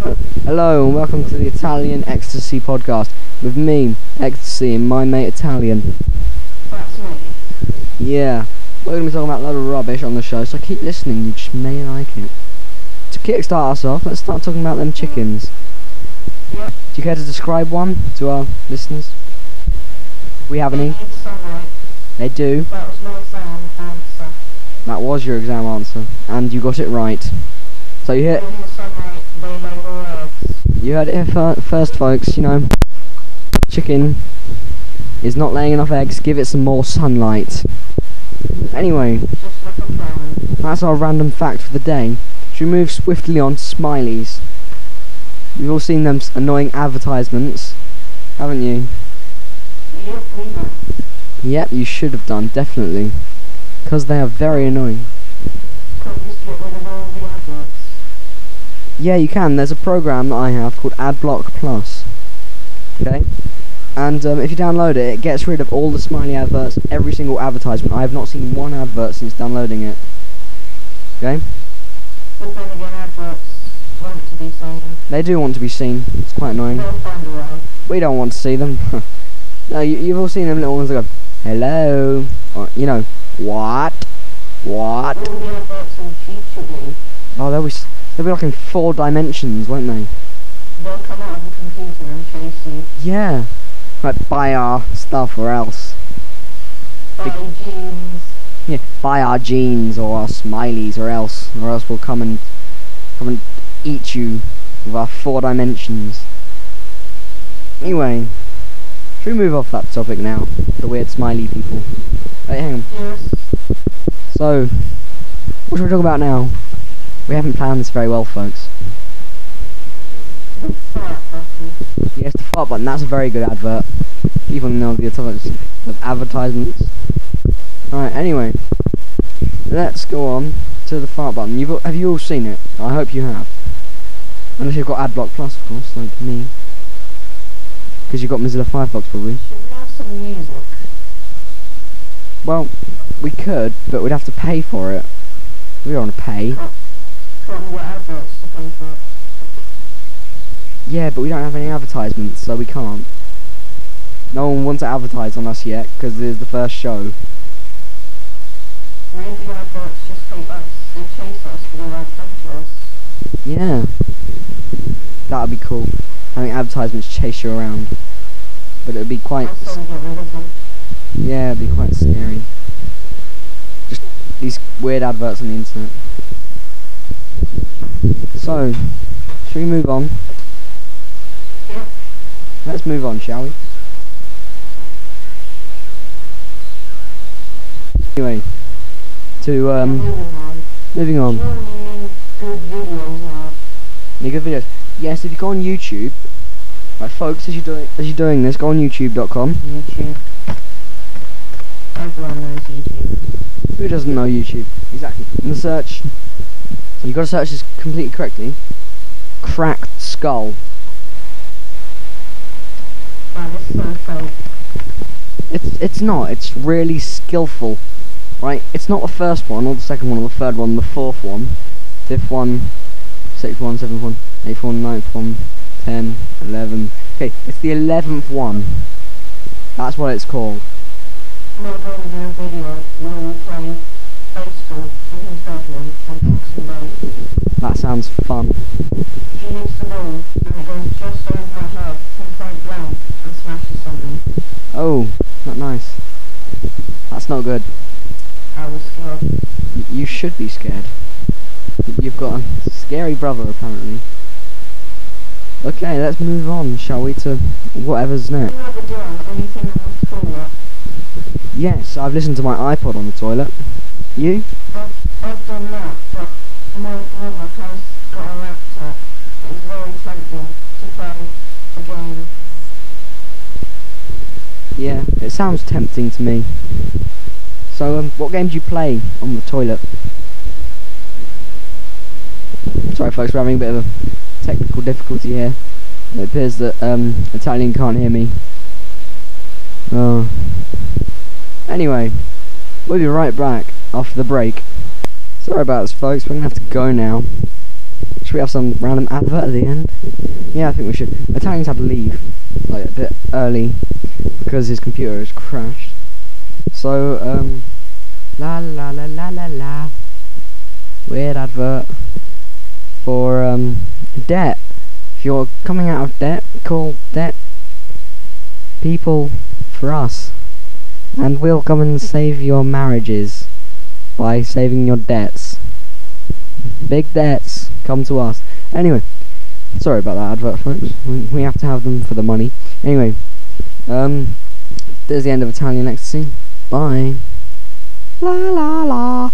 Hello and welcome to the Italian Extacy podcast with me, Extacy, and my mate Italian. That's me. Yeah, we're going to be talking about a lot of rubbish on the show, so keep listening, you just may like it. To kickstart us off, let's start talking about them chickens. Yep. Do you care to describe one to our listeners? We have any? They do. That was my exam answer. That was your exam answer, and you got it right. So you hear, Give them sunlight, they lay more eggs. You heard it first, folks. You know, chicken is not laying enough eggs. Give it some more sunlight. Anyway, Just like a plan. that's our random fact for the day. Should we move swiftly on to smileys? You've all seen them s- annoying advertisements, haven't you? Yep. Yep, you should have done, definitely. Because they are very annoying. Yeah, you can. There's a program that I have called AdBlock Plus. Okay? And um, if you download it, it gets rid of all the smiley adverts, every single advertisement. I have not seen one advert since downloading it. Okay? But then again, adverts want to be seen. They do want to be seen. It's quite annoying. They'll find a way. We don't want to see them. no, you, you've all seen them little ones that go, hello. Or, you know, what? What? The future Oh, they'll be, they'll be like in four dimensions, won't they? they'll come out of the computer and chase you. Yeah. Like, buy our stuff or else. Buy jeans. Yeah, buy our jeans or our smileys or else, or else we'll come and come and eat you with our four dimensions. Anyway, should we move off that topic now? The weird smiley people. Wait, hang on. Yes. So, what should we talk about now? We haven't planned this very well, folks. The fart button. Yes, the fart button. That's a very good advert. Even know the topics of advertisements. Alright, anyway, let's go on to the fart button. You've have you all seen it? I hope you have. Unless you've got AdBlock Plus, of course, like me. Because you've got Mozilla Firefox, probably. Should we have some music? Well, we could, but we'd have to pay for it. We don't want to pay. It? Yeah, but we don't have any advertisements, so we can't. No one wants to advertise on us yet, because it is the first show. Maybe adverts just hate us. They chase us, but they won't come us. Yeah. That would be cool. Having advertisements chase you around. But it would be quite... Yeah, it'd be quite scary. Just these weird adverts on the internet. So, should we move on? Yep. Let's move on, shall we? Anyway, to um, Moving on. Do you any good videos? Any good videos? Yes, if you go on YouTube, right, folks, as you're doing as you're doing this, go on YouTube.com. YouTube. Everyone knows YouTube. Who doesn't know YouTube? Exactly. In the search, you got to search this completely correctly. Cracked skull. That is so fake. It's it's not. It's really skillful, right? It's not the first one, or the second one, or the third one, the fourth one, fifth one, sixth one, seventh one, eighth one, ninth one, ten, eleven. Okay, it's the eleventh one. That's what it's called. That sounds fun. He hits the ball and it goes just over head, point point blank, and smashes something. Oh, not nice. That's not good. I was scared. Y- you should be scared. You've got a scary brother, apparently. Okay, let's move on, shall we, to whatever's next. Yes, I've listened to my iPod on the toilet. You? I've, I've done that, sounds tempting to me. So, um, what game do you play on the toilet? Sorry, folks, we're having a bit of a technical difficulty here. It appears that um, Italian can't hear me. Oh. Anyway, we'll be right back after the break. Sorry about this, folks. We're gonna have to go now. Should we have some random advert at the end? Yeah, I think we should. Italian's had to leave like a bit early because his computer has crashed. So, um, la la la la la la. Weird advert for um debt. If you're coming out of debt, call debt people for us, and we'll come and save your marriages by saving your debts. Big debts come to us. Anyway, sorry about that advert, folks. We, we have to have them for the money. Anyway, um, there's the end of Italian Extacy. Bye. La la la.